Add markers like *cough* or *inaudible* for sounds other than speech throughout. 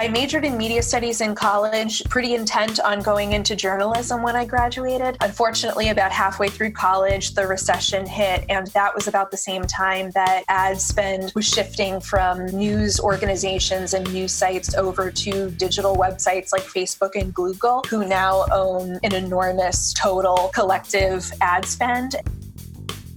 I majored in media studies in college, pretty intent on going into journalism when I graduated. Unfortunately, about halfway through college, the recession hit, and that was about the same time that ad spend was shifting from news organizations and news sites over to digital websites like Facebook and Google, who now own an enormous total collective ad spend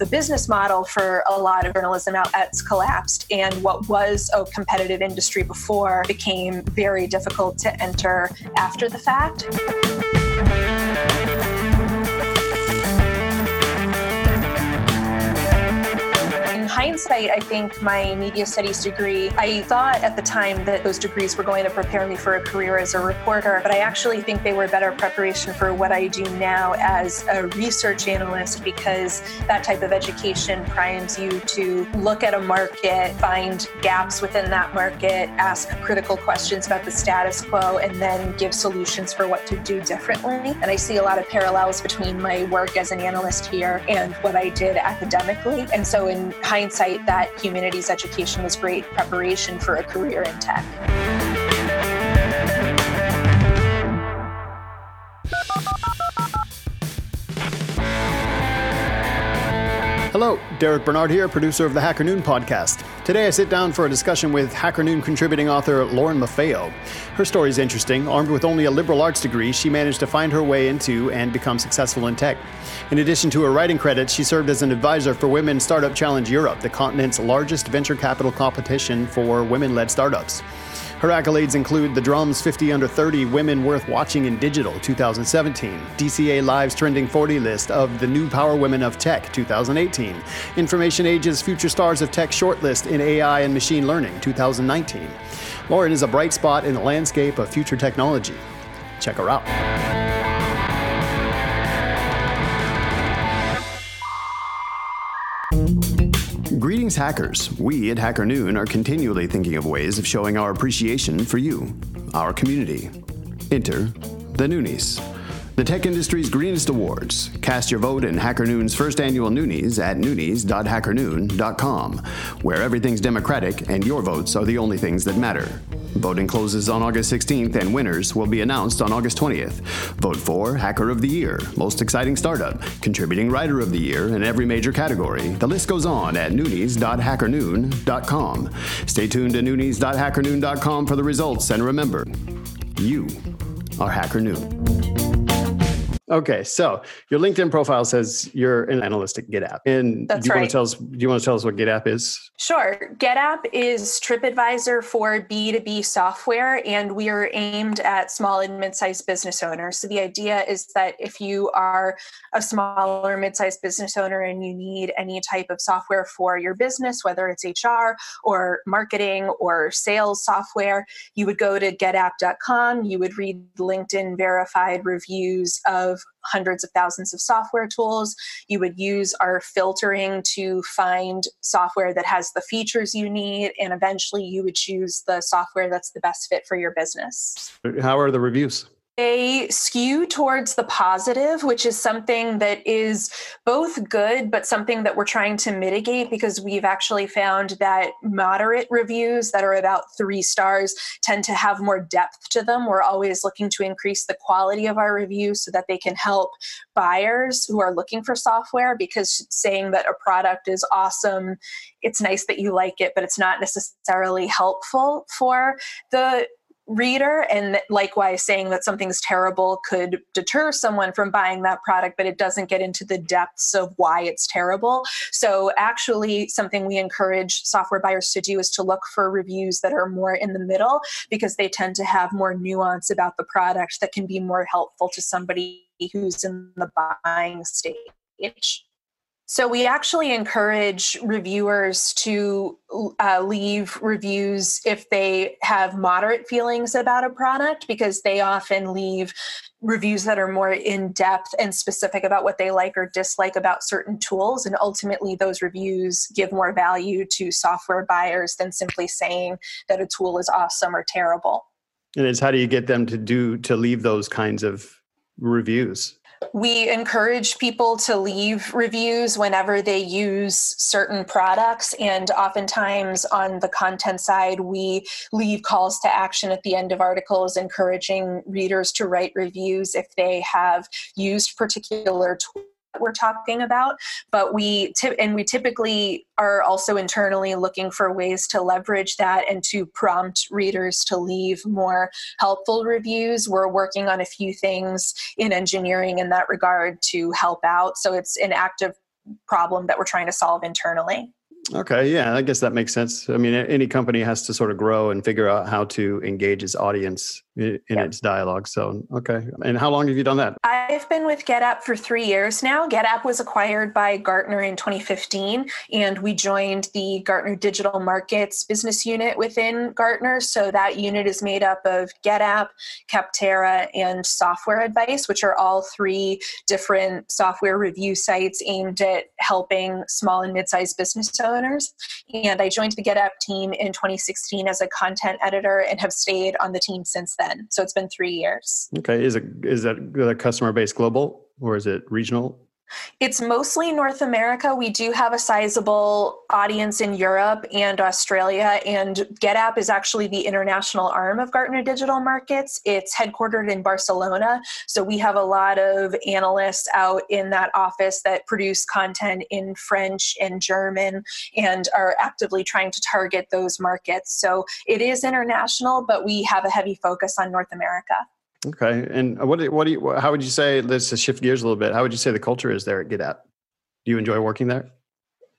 the business model for a lot of journalism outlets collapsed, and what was a competitive industry before became very difficult to enter after the fact. Hindsight, I think my media studies degree, I thought at the time that those degrees were going to prepare me for a career as a reporter, but I actually think they were better preparation for what I do now as a research analyst because that type of education primes you to look at a market, find gaps within that market, ask critical questions about the status quo, and then give solutions for what to do differently. And I see a lot of parallels between my work as an analyst here and what I did academically. And so in hindsight, hindsight, that humanities education was great preparation for a career in tech. Hello, Derek Bernard here, producer of the Hacker Noon podcast. Today I sit down for a discussion with Hacker Noon contributing author Lauren Maffeo. Her story is interesting. Armed with only a liberal arts degree, she managed to find her way into and become successful in tech. In addition to her writing credits, she served as an advisor for Women Startup Challenge Europe, the continent's largest venture capital competition for women led startups. Her accolades include the Drum's 50 Under 30 Women Worth Watching in Digital 2017, DCA Live's Trending 40 list of the New Power Women of Tech 2018, Information Age's Future Stars of Tech shortlist in AI and Machine Learning 2019. Lauren is a bright spot in the landscape of future technology. Check her out. Hackers. We at Hacker Noon are continually thinking of ways of showing our appreciation for you, our community. Enter the Noonies. The tech industry's greenest awards. Cast your vote in Hacker Noon's first annual Noonies at noonies.hackernoon.com, where everything's democratic and your votes are the only things that matter. Voting closes on August 16th and winners will be announced on August 20th. Vote for Hacker of the Year, Most Exciting Startup, Contributing Writer of the Year in every major category. The list goes on at noonies.hackernoon.com. Stay tuned to noonies.hackernoon.com for the results and remember, you are Hacker Noon. Okay, so your LinkedIn profile says you're an analyst at GetApp, and That's do you right. want to tell us? Do you want to tell us what GetApp is? Sure. GetApp is TripAdvisor for B2B software, and we are aimed at small and mid sized business owners. So the idea is that if you are a small or mid sized business owner and you need any type of software for your business, whether it's HR or marketing or sales software, you would go to getapp.com, you would read LinkedIn verified reviews of hundreds of thousands of software tools. You would use our filtering to find software that has the features you need, and eventually you would choose the software that's the best fit for your business. How are the reviews? They skew towards the positive, which is something that is both good, but something that we're trying to mitigate because we've actually found that moderate reviews that are about three stars tend to have more depth to them. We're always looking to increase the quality of our reviews so that they can help buyers who are looking for software because saying that a product is awesome, it's nice that you like it, but it's not necessarily helpful for the reader and likewise saying that something's terrible could deter someone from buying that product but it doesn't get into the depths of why it's terrible. So actually something we encourage software buyers to do is to look for reviews that are more in the middle because they tend to have more nuance about the product that can be more helpful to somebody who's in the buying stage so we actually encourage reviewers to uh, leave reviews if they have moderate feelings about a product because they often leave reviews that are more in depth and specific about what they like or dislike about certain tools and ultimately those reviews give more value to software buyers than simply saying that a tool is awesome or terrible And it's how do you get them to do to leave those kinds of reviews? We encourage people to leave reviews whenever they use certain products and oftentimes on the content side we leave calls to action at the end of articles encouraging readers to write reviews if they have used particular tools we're talking about but we t- and we typically are also internally looking for ways to leverage that and to prompt readers to leave more helpful reviews. We're working on a few things in engineering in that regard to help out. So it's an active problem that we're trying to solve internally. Okay, yeah, I guess that makes sense. I mean, any company has to sort of grow and figure out how to engage its audience in, yep. its dialogue. So, okay. And how long have you done that? I've been with GetApp for three years now. GetApp was acquired by Gartner in 2015, and we joined the Gartner Digital Markets business unit within Gartner. So, that unit is made up of GetApp, Capterra, and Software Advice, which are all three different software review sites aimed at helping small and mid sized business owners. And I joined the GetApp team in 2016 as a content editor and have stayed on the team since then then. So it's been three years. Okay. Is it is that the customer base global or is it regional? It's mostly North America. We do have a sizable audience in Europe and Australia, and GetApp is actually the international arm of Gartner Digital Markets. It's headquartered in Barcelona, so we have a lot of analysts out in that office that produce content in French and German and are actively trying to target those markets. So it is international, but we have a heavy focus on North America. Okay. And what what do you, how would you say? Let's just shift gears a little bit. How would you say the culture is there at GetApp? Do you enjoy working there?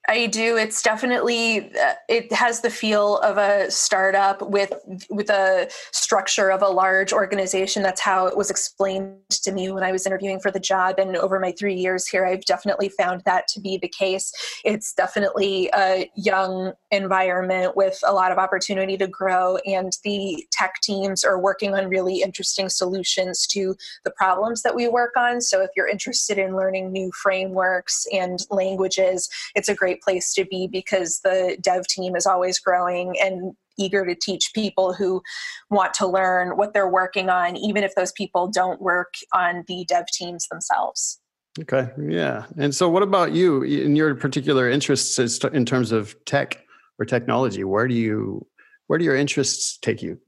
I do. It's definitely uh, it has the feel of a startup with with a structure of a large organization. That's how it was explained to me when I was interviewing for the job. And over my three years here, I've definitely found that to be the case. It's definitely a young environment with a lot of opportunity to grow, and the tech teams are working on really interesting solutions to the problems that we work on. So if you're interested in learning new frameworks and languages, it's a great place to be because the dev team is always growing and eager to teach people who want to learn what they're working on, even if those people don't work on the dev teams themselves. Okay, yeah. And so, what about you in your particular interests in terms of tech or technology? Where do you where do your interests take you?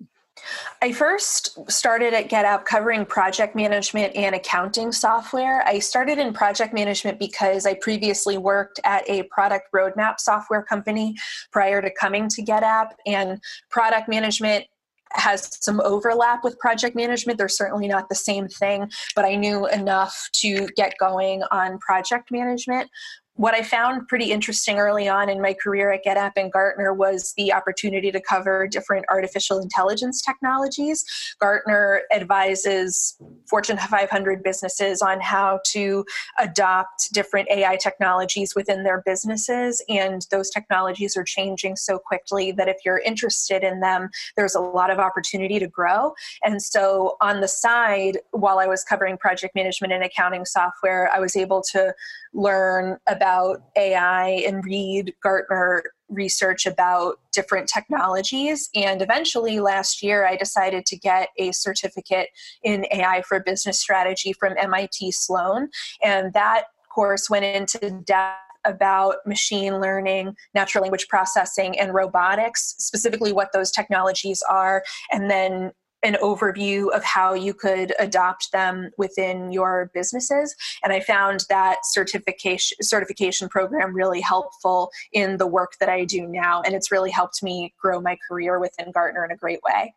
I first started at GetApp covering project management and accounting software. I started in project management because I previously worked at a product roadmap software company prior to coming to GetApp, and product management has some overlap with project management. They're certainly not the same thing, but I knew enough to get going on project management what I found pretty interesting early on in my career at GetApp and Gartner was the opportunity to cover different artificial intelligence technologies. Gartner advises Fortune 500 businesses on how to adopt different AI technologies within their businesses, and those technologies are changing so quickly that if you're interested in them, there's a lot of opportunity to grow. And so, on the side, while I was covering project management and accounting software, I was able to learn about AI and read Gartner research about different technologies. And eventually, last year, I decided to get a certificate in AI for business strategy from MIT Sloan. And that course went into depth about machine learning, natural language processing, and robotics, specifically what those technologies are, and then an overview of how you could adopt them within your businesses and i found that certification certification program really helpful in the work that i do now and it's really helped me grow my career within gartner in a great way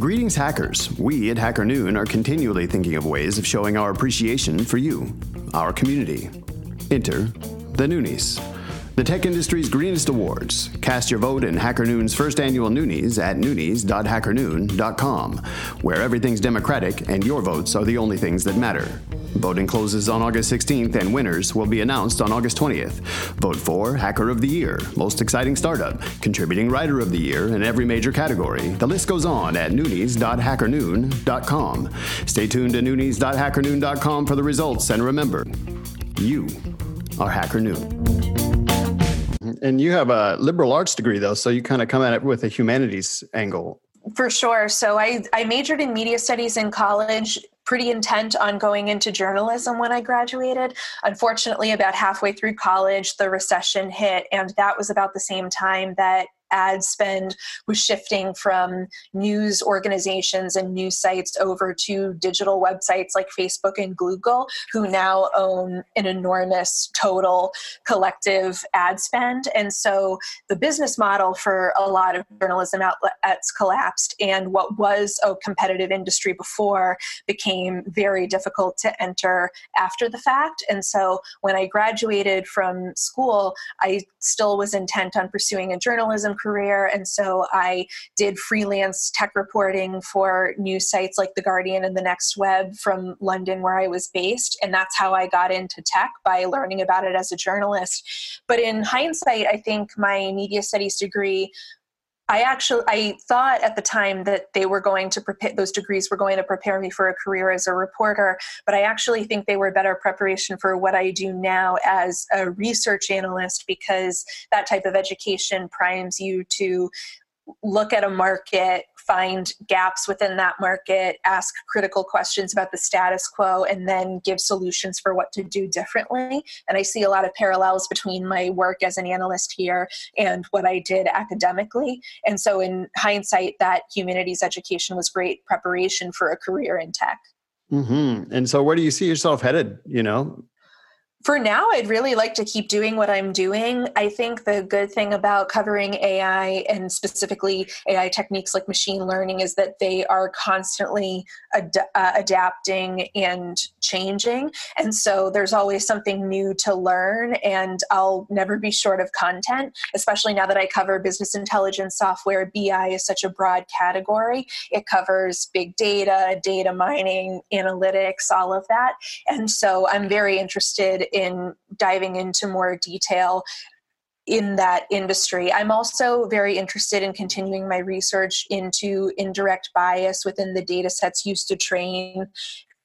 Greetings, hackers. We at Hacker Noon are continually thinking of ways of showing our appreciation for you, our community. Enter the Noonies the tech industry's greenest awards. Cast your vote in Hacker Noon's first annual Noonies at noonies.hackernoon.com, where everything's democratic and your votes are the only things that matter. Voting closes on August 16th and winners will be announced on August 20th. Vote for Hacker of the Year, Most Exciting Startup, Contributing Writer of the Year in every major category. The list goes on at noonies.hackernoon.com. Stay tuned to noonies.hackernoon.com for the results and remember, you are Hacker Noon. And you have a liberal arts degree, though, so you kind of come at it with a humanities angle. For sure. So I, I majored in media studies in college pretty intent on going into journalism when I graduated. Unfortunately, about halfway through college, the recession hit, and that was about the same time that ad spend was shifting from news organizations and news sites over to digital websites like Facebook and Google, who now own an enormous total collective ad spend. And so the business model for a lot of journalism outlets collapsed, and what was a competitive industry before became very difficult to enter after the fact. And so when I graduated from school, I still was intent on pursuing a journalism career. And so I did freelance tech reporting for news sites like The Guardian and The Next Web from London, where I was based. And that's how I got into tech by learning about it as a journalist. But in hindsight, I think my media studies degree I actually I thought at the time that they were going to prepare those degrees were going to prepare me for a career as a reporter, but I actually think they were better preparation for what I do now as a research analyst because that type of education primes you to look at a market, find gaps within that market, ask critical questions about the status quo, and then give solutions for what to do differently. And I see a lot of parallels between my work as an analyst here and what I did academically. And so, in hindsight, that humanities education was great preparation for a career in tech. Mm-hmm. And so, where do you see yourself headed? You know, for now, I'd really like to keep doing what I'm doing. I think the good thing about covering AI and specifically AI techniques like machine learning is that they are constantly ad- uh, adapting and changing. And so there's always something new to learn, and I'll never be short of content, especially now that I cover business intelligence software. BI is such a broad category, it covers big data, data mining, analytics, all of that. And so I'm very interested in diving into more detail in that industry. I'm also very interested in continuing my research into indirect bias within the data sets used to train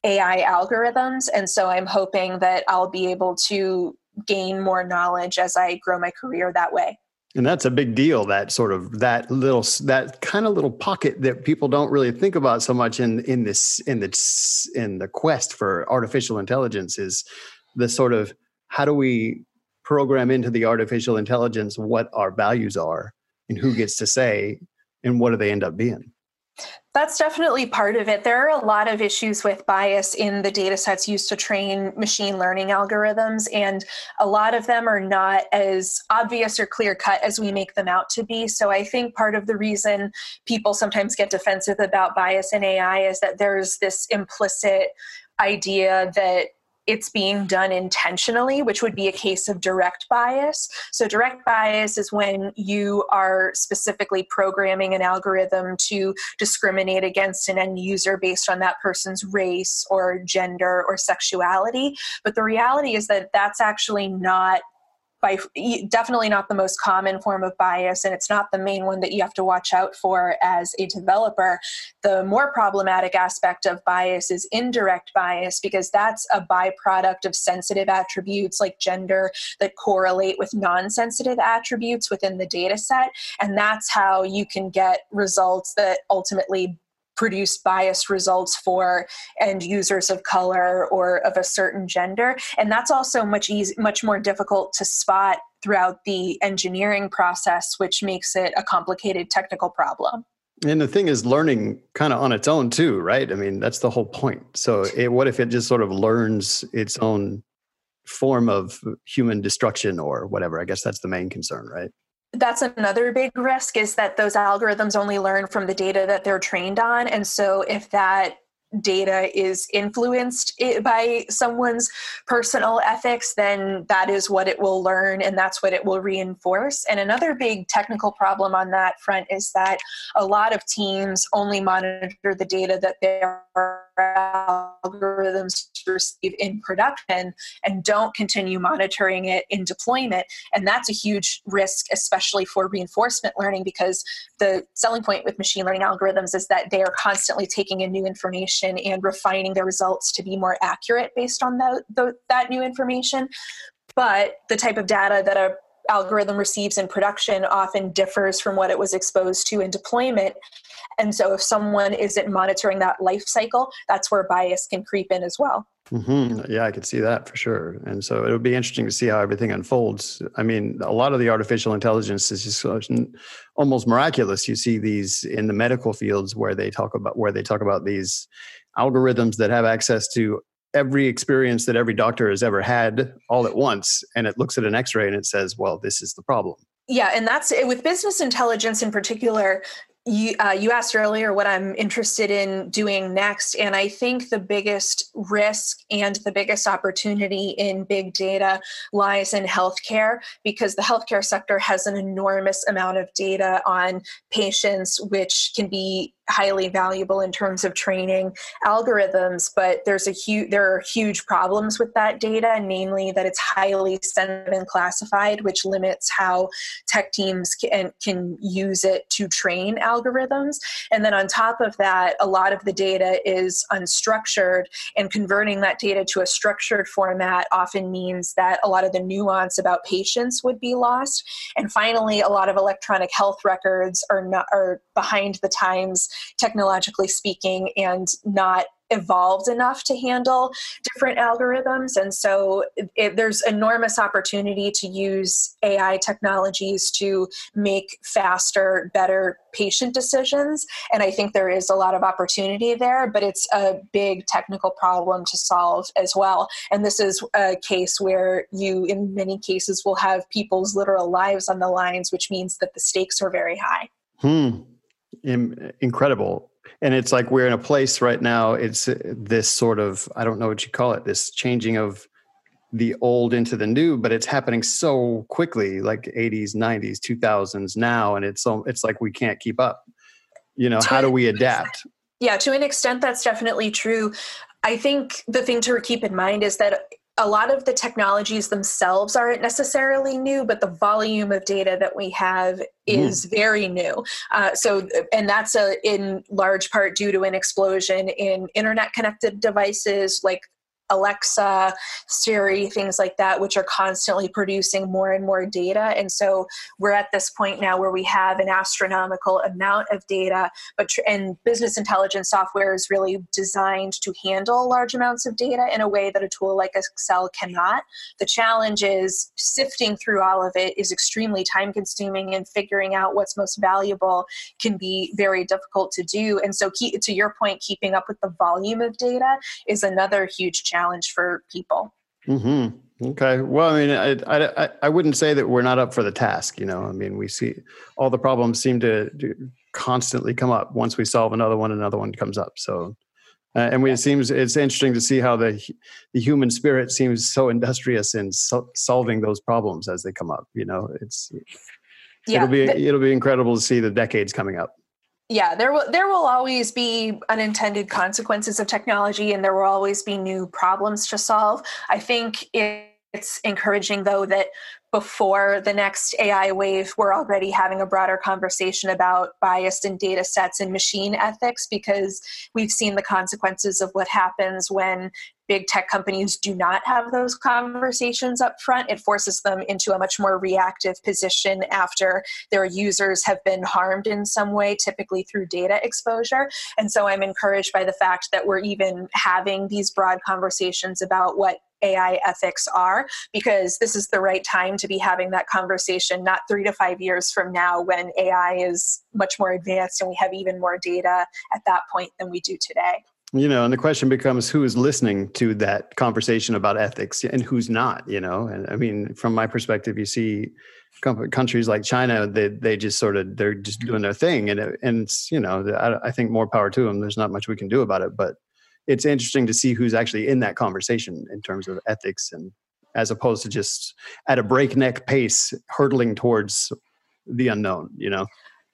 AI algorithms. And so I'm hoping that I'll be able to gain more knowledge as I grow my career that way. And that's a big deal. That sort of that little that kind of little pocket that people don't really think about so much in in this in the in the quest for artificial intelligence is the sort of how do we program into the artificial intelligence what our values are and who gets to say and what do they end up being that's definitely part of it. There are a lot of issues with bias in the data sets used to train machine learning algorithms, and a lot of them are not as obvious or clear cut as we make them out to be. So I think part of the reason people sometimes get defensive about bias in AI is that there's this implicit idea that it's being done intentionally, which would be a case of direct bias. So, direct bias is when you are specifically programming an algorithm to discriminate against an end user based on that person's race or gender or sexuality. But the reality is that that's actually not by definitely not the most common form of bias and it's not the main one that you have to watch out for as a developer. The more problematic aspect of bias is indirect bias because that's a byproduct of sensitive attributes like gender that correlate with non-sensitive attributes within the data set and that's how you can get results that ultimately produce biased results for end users of color or of a certain gender. And that's also much easy, much more difficult to spot throughout the engineering process which makes it a complicated technical problem. And the thing is learning kind of on its own too right? I mean that's the whole point. So it, what if it just sort of learns its own form of human destruction or whatever? I guess that's the main concern right that's another big risk is that those algorithms only learn from the data that they're trained on. And so if that data is influenced by someone's personal ethics, then that is what it will learn and that's what it will reinforce. And another big technical problem on that front is that a lot of teams only monitor the data that their algorithms receive in production and don't continue monitoring it in deployment. And that's a huge risk, especially for reinforcement learning, because the selling point with machine learning algorithms is that they are constantly taking in new information and refining their results to be more accurate based on the, that new information. But the type of data that a algorithm receives in production often differs from what it was exposed to in deployment. And so if someone isn't monitoring that life cycle, that's where bias can creep in as well. Mm-hmm. Yeah, I could see that for sure. And so it would be interesting to see how everything unfolds. I mean, a lot of the artificial intelligence is just almost miraculous. You see these in the medical fields where they talk about where they talk about these algorithms that have access to every experience that every doctor has ever had all at once and it looks at an x-ray and it says well this is the problem yeah and that's it. with business intelligence in particular you, uh, you asked earlier what I'm interested in doing next, and I think the biggest risk and the biggest opportunity in big data lies in healthcare because the healthcare sector has an enormous amount of data on patients, which can be highly valuable in terms of training algorithms but there's a huge there are huge problems with that data namely that it's highly sensitive and classified which limits how tech teams can, can use it to train algorithms. And then on top of that a lot of the data is unstructured and converting that data to a structured format often means that a lot of the nuance about patients would be lost. And finally a lot of electronic health records are not are behind the times technologically speaking, and not evolved enough to handle different algorithms. And so it, there's enormous opportunity to use AI technologies to make faster, better patient decisions. And I think there is a lot of opportunity there, but it's a big technical problem to solve as well. And this is a case where you, in many cases, will have people's literal lives on the lines, which means that the stakes are very high. Hmm incredible. And it's like we're in a place right now it's uh, this sort of i don't know what you call it this changing of the old into the new but it's happening so quickly like 80s 90s 2000s now and it's so it's like we can't keep up. You know how do we adapt? Yeah to an extent that's definitely true. I think the thing to keep in mind is that a lot of the technologies themselves aren't necessarily new, but the volume of data that we have is mm. very new. Uh, so, and that's a, in large part due to an explosion in internet connected devices like Alexa, Siri, things like that, which are constantly producing more and more data. And so we're at this point now where we have an astronomical amount of data, but tr- and business intelligence software is really designed to handle large amounts of data in a way that a tool like Excel cannot. The challenge is sifting through all of it is extremely time consuming and figuring out what's most valuable can be very difficult to do. And so, key, to your point, keeping up with the volume of data is another huge challenge challenge for people. Mm-hmm. Okay. Well, I mean, I, I, I wouldn't say that we're not up for the task. You know, I mean, we see all the problems seem to, constantly come up. Once we solve another one, another one comes up. So, uh, and we, it seems it's interesting to see how the the human spirit seems so industrious in so, solving those problems as they come up. You know, it's yeah, it'll be the, it'll be incredible to see the decades coming up yeah there will there will always be unintended consequences of technology and there will always be new problems to solve. I think it's encouraging though that before the next AI wave, we're already having a broader conversation about bias in data sets and machine ethics because we've seen the consequences of what happens when big tech companies do not have those conversations up front, it forces them into a much more reactive position after their users have been harmed in some way, typically through data exposure. And so I'm encouraged by the fact that we're even having these broad conversations about what AI ethics are, because this is the right time to be having that conversation, not three to five years from now when AI is much more advanced and we have even more data at that point than we do today. You know and the question becomes who is listening to that conversation about ethics and who's not you know? And i mean from my perspective you see countries like china they they just sort of they're just doing their thing and it, and it's, you know I, I think more power to them there's not much we can do about it but it's interesting to see who's actually in that conversation in terms of ethics and as opposed to just at a breakneck pace hurtling towards the unknown you know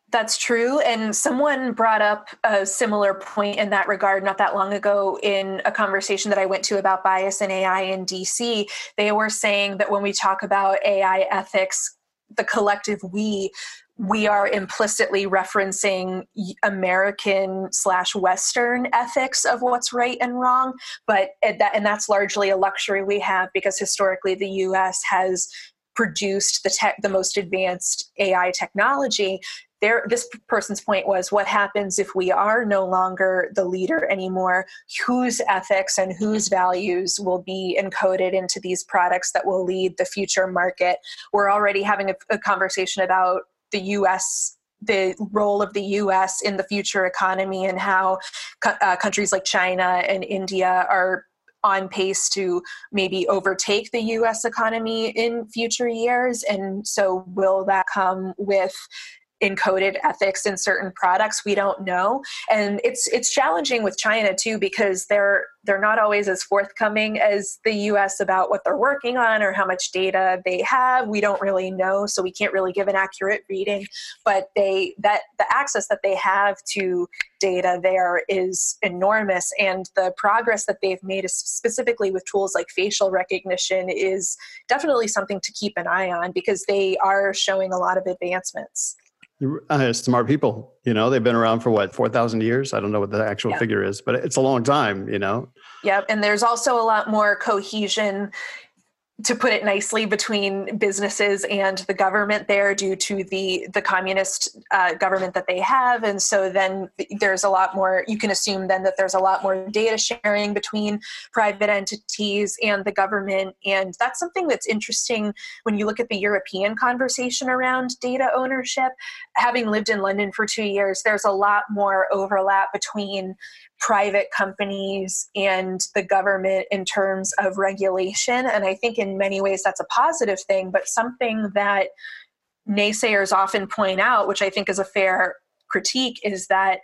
that's true. And someone brought up a similar point in that regard not that long ago in a conversation that I went to about bias in AI in DC. They were saying that when we talk about AI ethics, the collective we, we are implicitly referencing American slash Western ethics of what's right and wrong, but that and that's largely a luxury we have because historically the U.S. has produced the tech, the most advanced AI technology. There, this person's point was what happens if we are no longer the leader anymore? Whose ethics and whose values will be encoded into these products that will lead the future market? We're already having a, a conversation about the US the role of the US in the future economy and how uh, countries like China and India are on pace to maybe overtake the US economy in future years. And so, will that come with encoded ethics in certain products we don't know. And it's it's challenging with china too because they're they're not always as forthcoming as the US about what they're working on or how much data they have. We don't really know so we can't really give an accurate reading. But they that the access that they have to data there is enormous and the progress that they've made specifically with tools like facial recognition is definitely something to keep an eye on because they are showing a lot of advancements uh, smart people, you know, they've been around for what, 4,000 years? I don't know what the actual yeah. figure is, but it's a long time, you know? Yep. And there's also a lot more cohesion to put it nicely, between businesses and the government there due to the the communist uh, government that they have, and so then there's a lot more. You can assume then that there's a lot more data sharing between private entities and the government, and that's something that's interesting when you look at the European conversation around data ownership. Having lived in London for two years, there's a lot more overlap between private companies and the government in terms of regulation. And I think in many ways that's a positive thing, but something that naysayers often point out, which I think is a fair critique, is that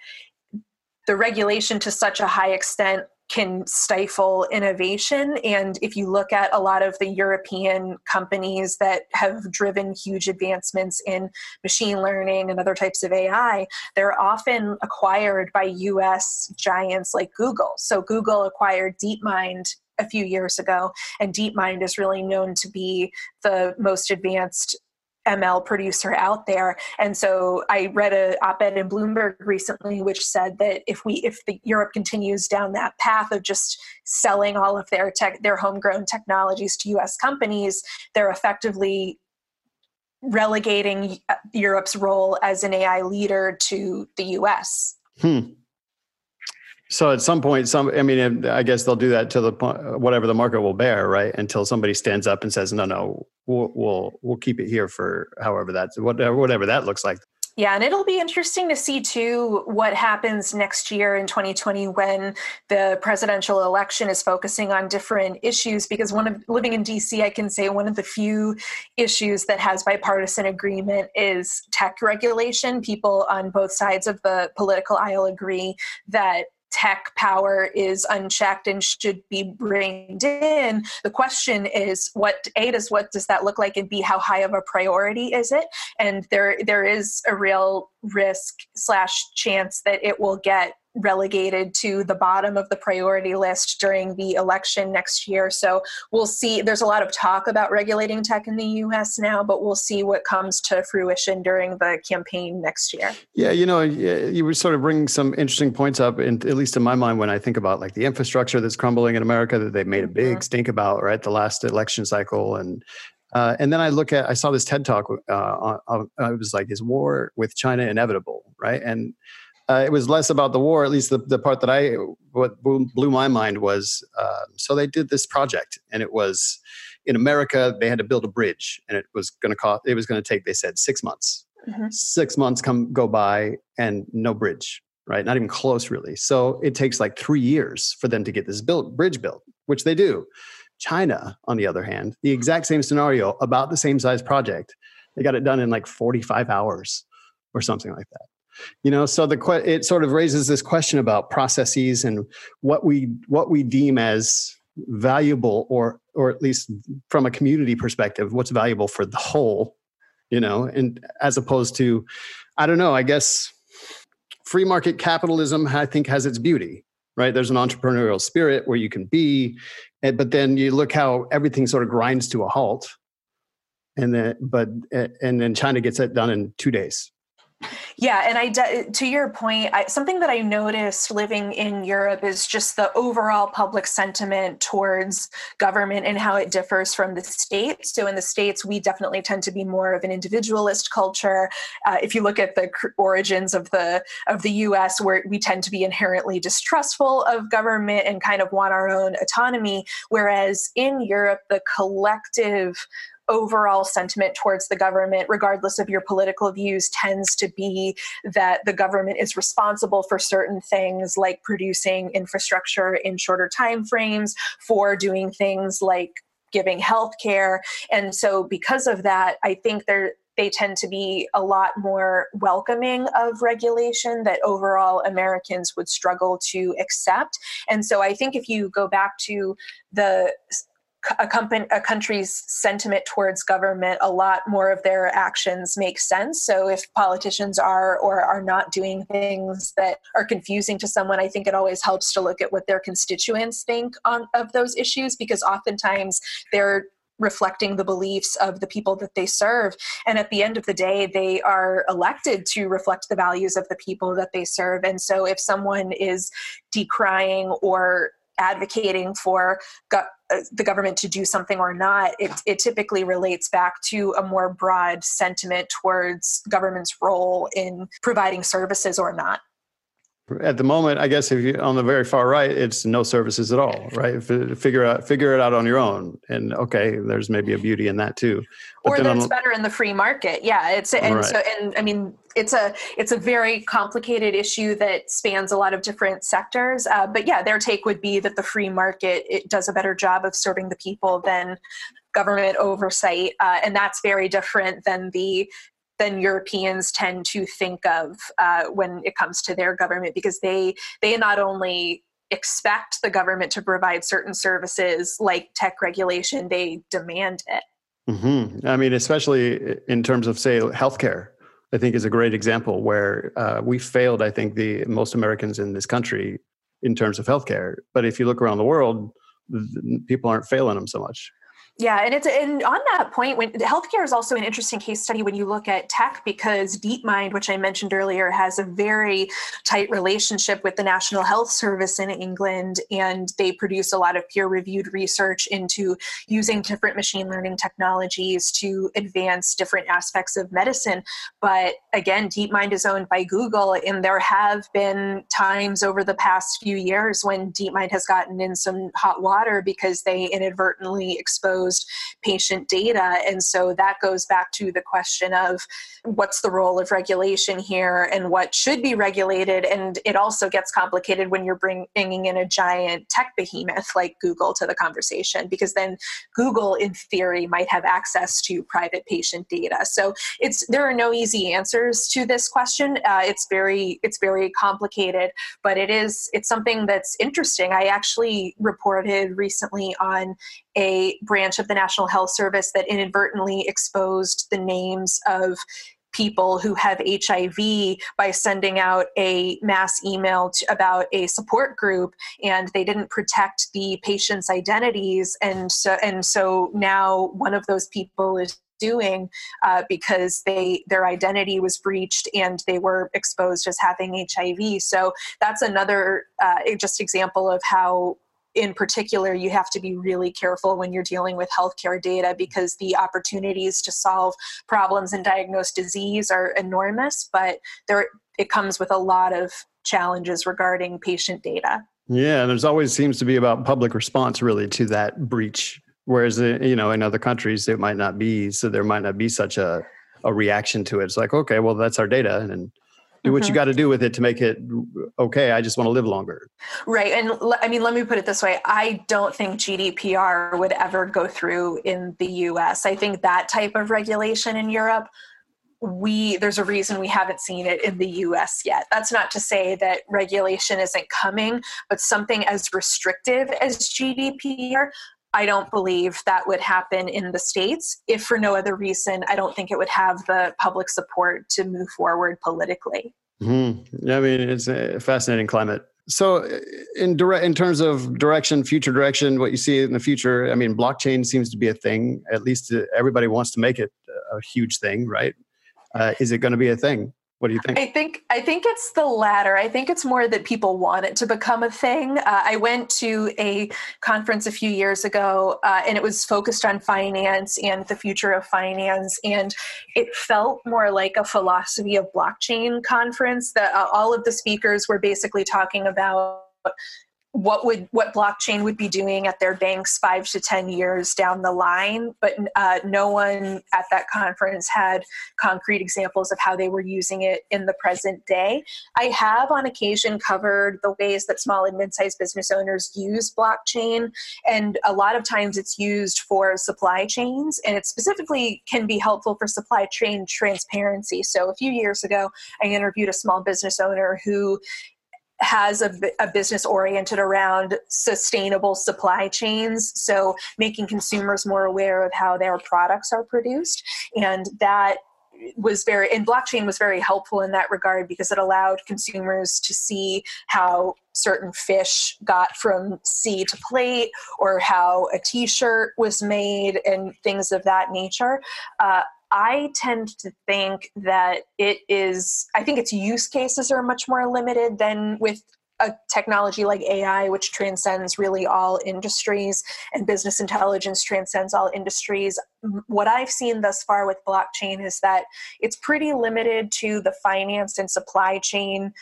the regulation to such a high extent can stifle innovation. And if you look at a lot of the European companies that have driven huge advancements in machine learning and other types of AI, they're often acquired by US giants like Google. So Google acquired DeepMind a few years ago, and DeepMind is really known to be the most advanced ML producer out there. And so I read a op-ed in Bloomberg recently which said that if we if the Europe continues down that path of just selling all of their tech their homegrown technologies to US companies, they're effectively relegating Europe's role as an AI leader to the US. Hmm. So at some point, some I mean, I guess they'll do that to the point, whatever the market will bear, right? Until somebody stands up and says, "No, no, we'll we'll we'll keep it here for however that's whatever whatever that looks like." Yeah, and it'll be interesting to see too what happens next year in 2020 when the presidential election is focusing on different issues. Because one of living in DC, I can say one of the few issues that has bipartisan agreement is tech regulation. People on both sides of the political aisle agree that tech power is unchecked and should be reined in the question is what a does what does that look like? And b how high of a priority is it? And there there is a real risk slash chance that it will get relegated to the bottom of the priority list during the election next year. So we'll see. There's a lot of talk about regulating tech in the US now, but we'll see what comes to fruition during the campaign next year. Yeah, you know, you were sort of bringing some interesting points up, and at least in my mind, when I think about like the infrastructure that's crumbling in America that they made a big mm-hmm. stink about, right? The last election cycle and uh, and then I look at, I saw this TED talk. Uh, on, on, it was like, is war with China inevitable? Right. And uh, it was less about the war. At least the, the part that I what blew my mind was uh, so they did this project, and it was in America. They had to build a bridge, and it was going to cost. It was going to take. They said six months. Mm-hmm. Six months come go by, and no bridge. Right, not even close, really. So it takes like three years for them to get this built bridge built, which they do. China, on the other hand, the exact same scenario, about the same size project, they got it done in like 45 hours or something like that you know so the it sort of raises this question about processes and what we what we deem as valuable or or at least from a community perspective what's valuable for the whole you know and as opposed to i don't know i guess free market capitalism i think has its beauty right? There's an entrepreneurial spirit where you can be but then you look how everything sort of grinds to a halt and then but and then china gets it done in two days Yeah, and I to your point, I, something that I noticed living in Europe is just the overall public sentiment towards government and how it differs from the states. So in the states, we definitely tend to be more of an individualist culture. Uh, if you look at the origins of the of the U.S., where we tend to be inherently distrustful of government and kind of want our own autonomy, whereas in Europe, the collective overall sentiment towards the government, regardless of your political views, tends to be that the government is responsible for certain things like producing infrastructure in shorter time frames, for doing things like giving health care. And so, because of that, I think there they tend to be a lot more welcoming of regulation that overall Americans would struggle to accept. And so I think if you go back to the a, company, a country's sentiment towards government, a lot more of their actions make sense. So if politicians are or are not doing things that are confusing to someone, I think it always helps to look at what their constituents think on of those issues because oftentimes they're reflecting the beliefs of the people that they serve. And at the end of the day, they are elected to reflect the values of the people that they serve. And so if someone is decrying or advocating for Uh, the government to do something or not, it, it typically relates back to a more broad sentiment towards government's role in providing services or not at the moment, I guess if you on the very far right, it's no services at all, right? Figure out figure it out on your own, and okay, there's maybe a beauty in that too. But or that's on, better in the free market. Yeah, it's and right. so and I mean it's a it's a very complicated issue that spans a lot of different sectors. Uh, but yeah, their take would be that the free market it does a better job of serving the people than government oversight, uh, and that's very different than the than Europeans tend to think of uh, when it comes to their government because they they not only expect the government to provide certain services like tech regulation, they demand it. Mm-hmm. I mean, especially in terms of say healthcare, I think is a great example where uh, we failed. I think the most Americans in this country in terms of healthcare, but if you look around the world, people aren't failing them so much. Yeah, and it's and on that point, when healthcare is also an interesting case study when you look at tech because DeepMind, which I mentioned earlier, has a very tight relationship with the National Health Service in England, and they produce a lot of peer-reviewed research into using different machine learning technologies to advance different aspects of medicine. But again, DeepMind is owned by Google, and there have been times over the past few years when DeepMind has gotten in some hot water because they inadvertently exposed exposed patient data. And so that goes back to the question of what's the role of regulation here and what should be regulated. And it also gets complicated when you're bringing in a giant tech behemoth like Google to the conversation, because then Google, in theory, might have access to private patient data. So it's there are no easy answers to this question. Uh, it's very it's very complicated, but it is it's something that's interesting. I actually reported recently on a branch of the National Health Service that inadvertently exposed the names of people who have HIV by sending out a mass email to, about a support group and they didn't protect the patient's identities and so and so now one of those people is doing uh, because they their identity was breached and they were exposed as having HIV. So that's another uh, just example of how in particular, you have to be really careful when you're dealing with healthcare data because the opportunities to solve problems and diagnose disease are enormous, but there it comes with a lot of challenges regarding patient data. Yeah, and there's always seems to be about public response really to that breach. Whereas uh, you know in other countries it might not be, so there might not be such a a reaction to it. It's like okay, well that's our data, and do what mm-hmm. you got to do with it to make it okay. I just want to live longer. Right. And I mean, let me put it this way I don't think GDPR would ever go through in the US. I think that type of regulation in Europe we there's a reason we haven't seen it in the US yet. That's not to say that regulation isn't coming, but something as restrictive as GDPR I don't believe that would happen in the States. If for no other reason, I don't think it would have the public support to move forward politically. Mm-hmm. I mean, it's a fascinating climate. So, in direct, in terms of direction, future direction, what you see in the future, I mean, blockchain seems to be a thing. At least uh, everybody wants to make it a huge thing, right? Uh, is it going to be a thing? What do you think? I think I think it's the latter. I think it's more that people want it to become a thing. Uh, I went to a conference a few years ago, uh, and it was focused on finance and the future of finance, and it felt more like a philosophy of blockchain conference. That uh, all of the speakers were basically talking about what would what blockchain would be doing at their banks five to ten years down the line but uh, no one at that conference had concrete examples of how they were using it in the present day. I have on occasion covered the ways that small and mid-sized business owners use blockchain and a lot of times it's used for supply chains and it specifically can be helpful for supply chain transparency. So a few years ago i interviewed a small business owner who has a, a, business oriented around sustainable supply chains. So making consumers more aware of how their products are produced. And that was very and blockchain was very helpful in that regard because it allowed consumers to see how certain fish got from sea to plate or how a t-shirt was made and things of that nature. Uh, I tend to think that it is, I think its use cases are much more limited than with a technology like AI, which transcends really all industries, and business intelligence transcends all industries. What I've seen thus far with blockchain is that it's pretty limited to the finance and supply chain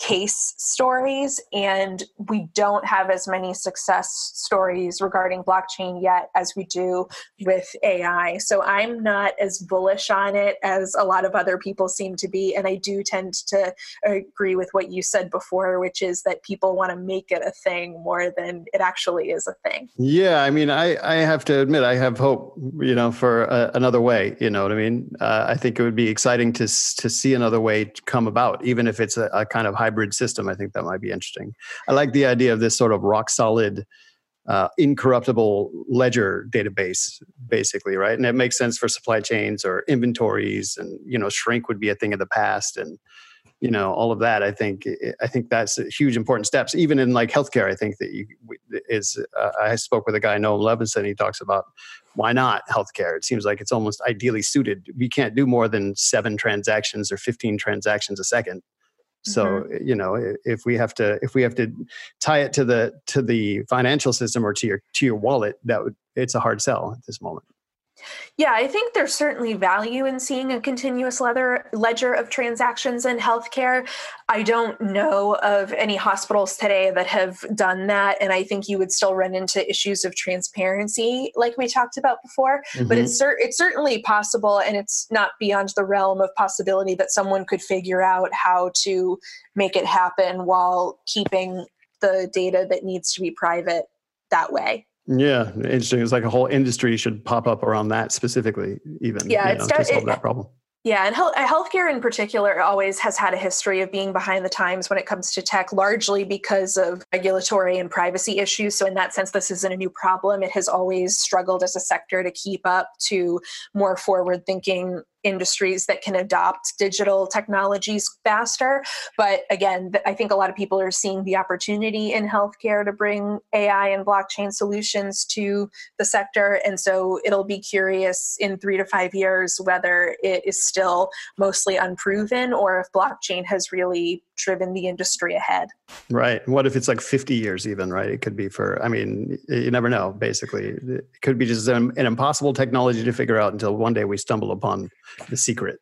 case stories and we don't have as many success stories regarding blockchain yet as we do with AI. So I'm not as bullish on it as a lot of other people seem to be and I do tend to agree with what you said before which is that people want to make it a thing more than it actually is a thing. Yeah, I mean I I have to admit I have hope, you know, for a, another way, you know what I mean? Uh, I think it would be exciting to to see another way come about even if it's a, a kind of high hybrid system. I think that might be interesting. I like the idea of this sort of rock solid, uh, incorruptible ledger database, basically, right? And it makes sense for supply chains or inventories, and you know, shrink would be a thing of the past, and you know, all of that. I think I think that's huge important steps. Even in like healthcare, I think that you is. Uh, I spoke with a guy, Noam Levinson. He talks about why not healthcare? It seems like it's almost ideally suited. We can't do more than seven transactions or 15 transactions a second so mm-hmm. you know if we have to if we have to tie it to the to the financial system or to your to your wallet that would it's a hard sell at this moment yeah, I think there's certainly value in seeing a continuous leather, ledger of transactions in healthcare. I don't know of any hospitals today that have done that. And I think you would still run into issues of transparency, like we talked about before. Mm-hmm. But it's, cer- it's certainly possible, and it's not beyond the realm of possibility that someone could figure out how to make it happen while keeping the data that needs to be private that way. Yeah, interesting. It's like a whole industry should pop up around that specifically, even yeah, you know, to solve it, that problem. Yeah, and health, healthcare in particular always has had a history of being behind the times when it comes to tech, largely because of regulatory and privacy issues. So, in that sense, this isn't a new problem. It has always struggled as a sector to keep up to more forward thinking industries that can adopt digital technologies faster. But again, I think a lot of people are seeing the opportunity in healthcare to bring AI and blockchain solutions to the sector. And so it'll be curious in three to five years whether it is still mostly unproven or if blockchain has really driven the industry ahead. Right. What if it's like 50 years even, right? It could be for, I mean, you never know, basically. It could be just an, an impossible technology to figure out until one day we stumble upon the secret.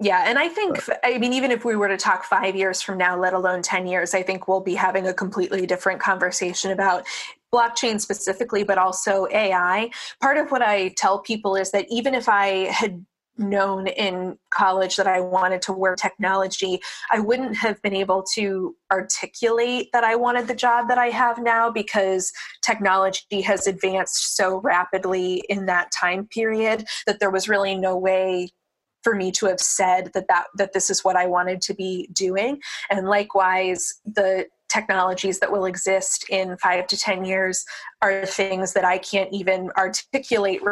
Yeah, and I think, I mean, even if we were to talk five years from now, let alone 10 years, I think we'll be having a completely different conversation about blockchain specifically, but also AI. Part of what I tell people is that even if I had known in college that I wanted to work technology, I wouldn't have been able to articulate that I wanted the job that I have now because technology has advanced so rapidly in that time period that there was really no way for me to have said that that that this is what I wanted to be doing. And likewise the technologies that will exist in 5 to 10 years are things that I can't even articulate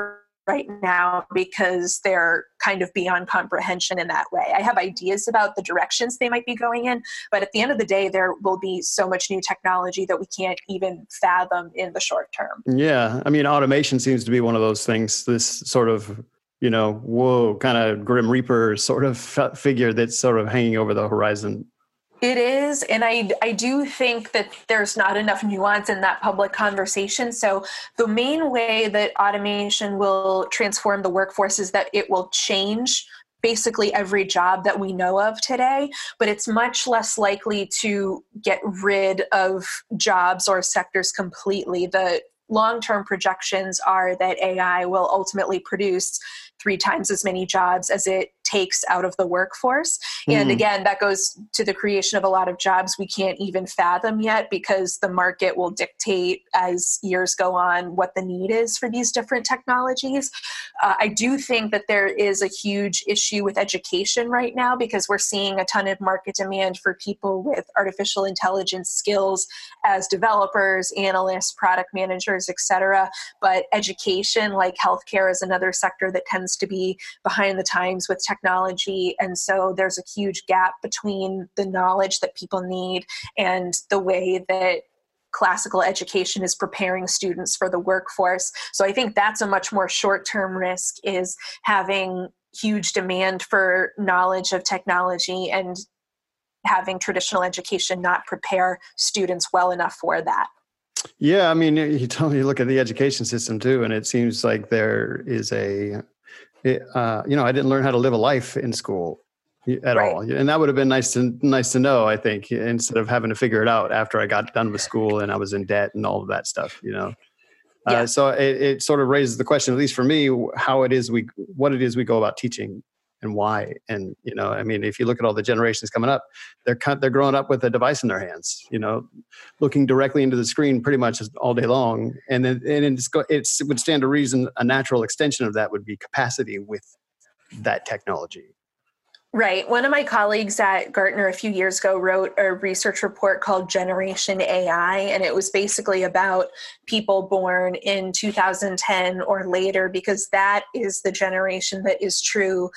right now because they're kind of beyond comprehension in that way. I have ideas about the directions they might be going in, but at the end of the day, there will be so much new technology that we can't even fathom in the short term. Yeah. I mean, automation seems to be one of those things, this sort of you know, whoa, kind of grim reaper sort of *laughs* figure that's sort of hanging over the horizon. It is, and I I do think that there's not enough nuance in that public conversation. So the main way that automation will transform the workforce is that it will change basically every job that we know of today, but it's much less likely to get rid of jobs or sectors completely. The long term projections are that AI will ultimately produce three times as many jobs as it takes out of the workforce. Mm. And again, that goes to the creation of a lot of jobs we can't even fathom yet because the market will dictate as years go on what the need is for these different technologies. Uh, I do think that there is a huge issue with education right now because we're seeing a ton of market demand for people with artificial intelligence skills as developers, analysts, product managers, etc. But education, like healthcare, is another sector that tends to be behind the times with technology technology. And so there's a huge gap between the knowledge that people need and the way that classical education is preparing students for the workforce. So I think that's a much more short-term risk is having huge demand for knowledge of technology and having traditional education not prepare students well enough for that. Yeah, I mean, you tell me you look at the education system too, and it seems like there is a it, uh, you know, I didn't learn how to live a life in school at right. all, and that would have been nice to nice to know. I think instead of having to figure it out after I got done with school and I was in debt and all of that stuff, you know. Uh, yeah. Uh, so it, it sort of raises the question, at least for me, how it is we what it is we go about teaching and why. And you know, I mean, if you look at all the generations coming up, they're they're growing up with a device in their hands. You know, looking directly into the screen pretty much all day long. And then and it's, it's it would stand to reason a natural extension of that would be capacity with that technology. Right. One of my colleagues at Gartner a few years ago wrote a research report called Generation AI, and it was basically about people born in 2010 or later, because that is the generation that is true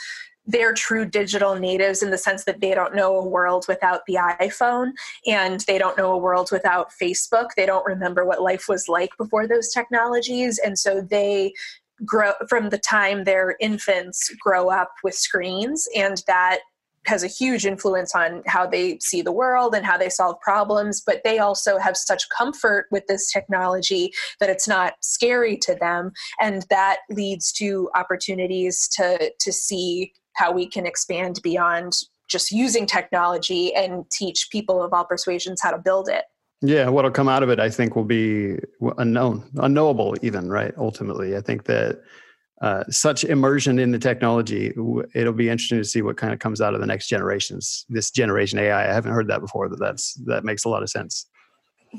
they're true digital natives in the sense that they don't know a world without the iPhone and they don't know a world without Facebook. They don't remember what life was like before those technologies. And so they grow from the time they're infants grow up with screens and that has a huge influence on how they see the world and how they solve problems, but they also have such comfort with this technology that it's not scary to them. And that leads to opportunities to, to see how we can expand beyond just using technology and teach people of all persuasions how to build it. Yeah, what'll come out of it, I think, will be unknown, unknowable, even right. Ultimately, I think that uh, such immersion in the technology, it'll be interesting to see what kind of comes out of the next generations. This generation AI, I haven't heard that before. That that's that makes a lot of sense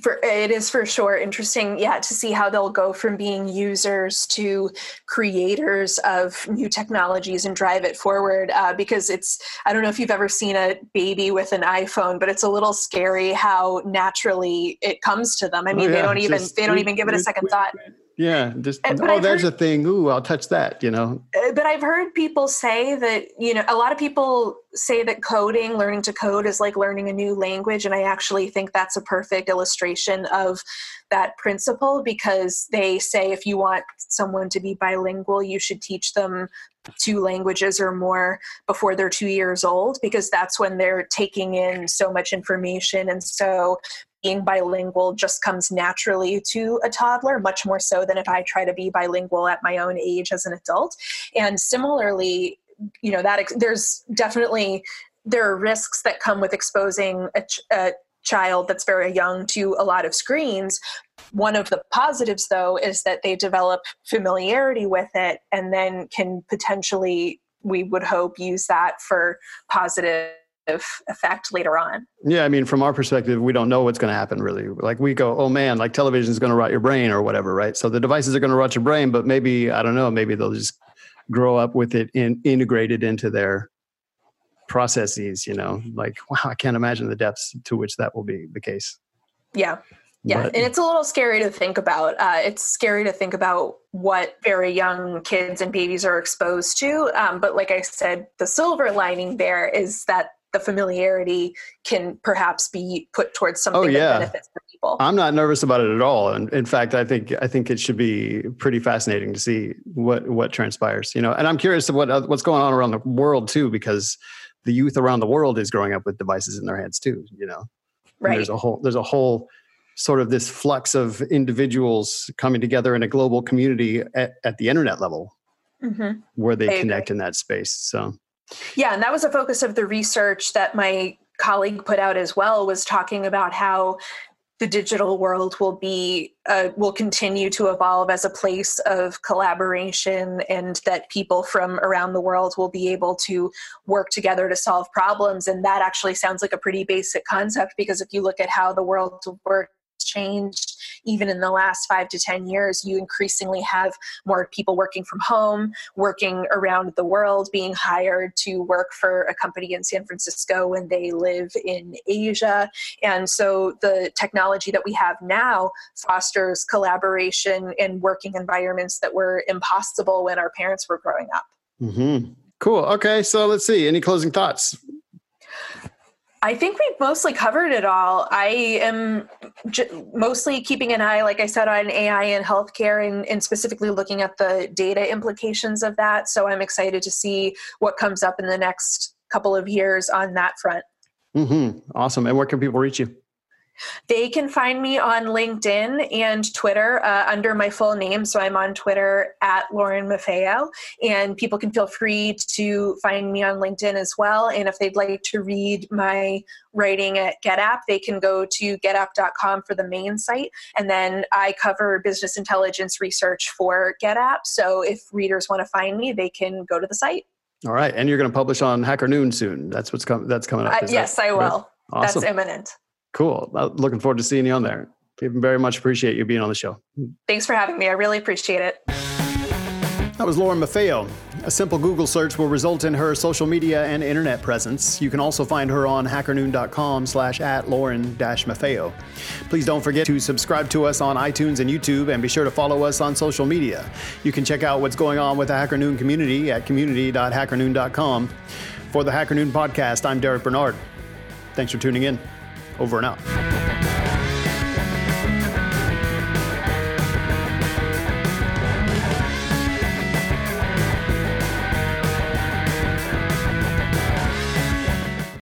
for it is for sure interesting yeah to see how they'll go from being users to creators of new technologies and drive it forward uh, because it's i don't know if you've ever seen a baby with an iphone but it's a little scary how naturally it comes to them i mean oh, yeah. they don't even they don't even give it a second thought yeah, just oh, I've there's heard, a thing. Ooh, I'll touch that. You know. Uh, but I've heard people say that you know a lot of people say that coding, learning to code, is like learning a new language, and I actually think that's a perfect illustration of that principle because they say if you want someone to be bilingual, you should teach them two languages or more before they're two years old because that's when they're taking in so much information and so being bilingual just comes naturally to a toddler, much more so than if I try to be bilingual at my own age as an adult. And similarly, you know, that there's definitely there are risks that come with exposing a, a child that's very young to a lot of screens. One of the positives, though, is that they develop familiarity with it and then can potentially, we would hope, use that for positive effect later on. Yeah, I mean, from our perspective, we don't know what's going to happen really. Like we go, oh man, like television is going to rot your brain or whatever, right? So the devices are going to rot your brain, but maybe I don't know, maybe they'll just grow up with it in, integrated into their processes. You know, like wow, I can't imagine the depths to which that will be the case. Yeah. Yeah, but, and it's a little scary to think about. Uh, it's scary to think about what very young kids and babies are exposed to. Um, but like I said, the silver lining there is that the familiarity can perhaps be put towards something oh, yeah. that benefits the people. I'm not nervous about it at all. And in fact, I think I think it should be pretty fascinating to see what what transpires. You know, and I'm curious of what what's going on around the world too, because the youth around the world is growing up with devices in their hands too. You know, right? And there's a whole there's a whole sort of this flux of individuals coming together in a global community at, at the internet level, mm-hmm. where they I connect agree. in that space. So. Yeah, and that was a focus of the research that my colleague put out as well was talking about how the digital world will be uh, will continue to evolve as a place of collaboration and that people from around the world will be able to work together to solve problems. And that actually sounds like a pretty basic concept because if you look at how the world works changed even in the last five to 10 years. You increasingly have more people working from home, working around the world, being hired to work for a company in San Francisco when they live in Asia. And so the technology that we have now fosters collaboration in working environments that were impossible when our parents were growing up. Mm-hmm. Cool. Okay. So let's see. Any closing thoughts? I think we've mostly covered it all. I am j- mostly keeping an eye, like I said, on AI and healthcare and, and, specifically looking at the data implications of that. So I'm excited to see what comes up in the next couple of years on that front. Mm-hmm. Awesome. And where can people reach you? They can find me on LinkedIn and Twitter uh, under my full name. So I'm on Twitter at Lauren Maffeo, and people can feel free to find me on LinkedIn as well. And if they'd like to read my writing at GetApp, they can go to getapp.com for the main site. And then I cover business intelligence research for GetApp. So if readers want to find me, they can go to the site. All right, and you're going to publish on Hacker Noon soon. That's what's coming. That's coming up. Uh, yes, that, I will. Awesome. That's imminent. Cool. Looking forward to seeing you on there. We very much appreciate you being on the show. Thanks for having me. I really appreciate it. That was Lauren Maffeo. A simple Google search will result in her social media and internet presence. You can also find her on hackernoon.com slash at Lauren Maffeo. Please don't forget to subscribe to us on iTunes and YouTube and be sure to follow us on social media. You can check out what's going on with the Hacker Noon community at community.hackernoon.com. For the Hacker Noon podcast, I'm Derek Bernard. Thanks for tuning in. Over and out.